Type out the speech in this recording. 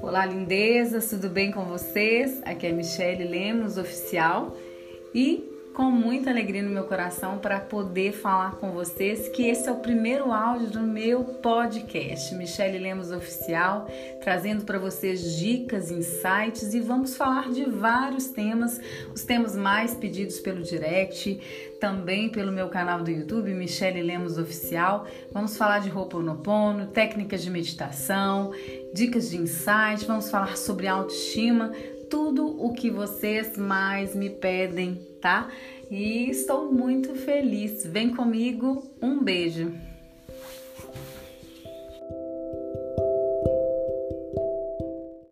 Olá, lindezas, tudo bem com vocês? Aqui é Michele Lemos, oficial, e com muita alegria no meu coração para poder falar com vocês que esse é o primeiro áudio do meu podcast, Michele Lemos Oficial, trazendo para vocês dicas, insights e vamos falar de vários temas, os temas mais pedidos pelo direct, também pelo meu canal do YouTube, Michele Lemos Oficial. Vamos falar de Ho'oponopono, técnicas de meditação, dicas de insight, vamos falar sobre autoestima, tudo o que vocês mais me pedem, tá? E estou muito feliz. Vem comigo, um beijo.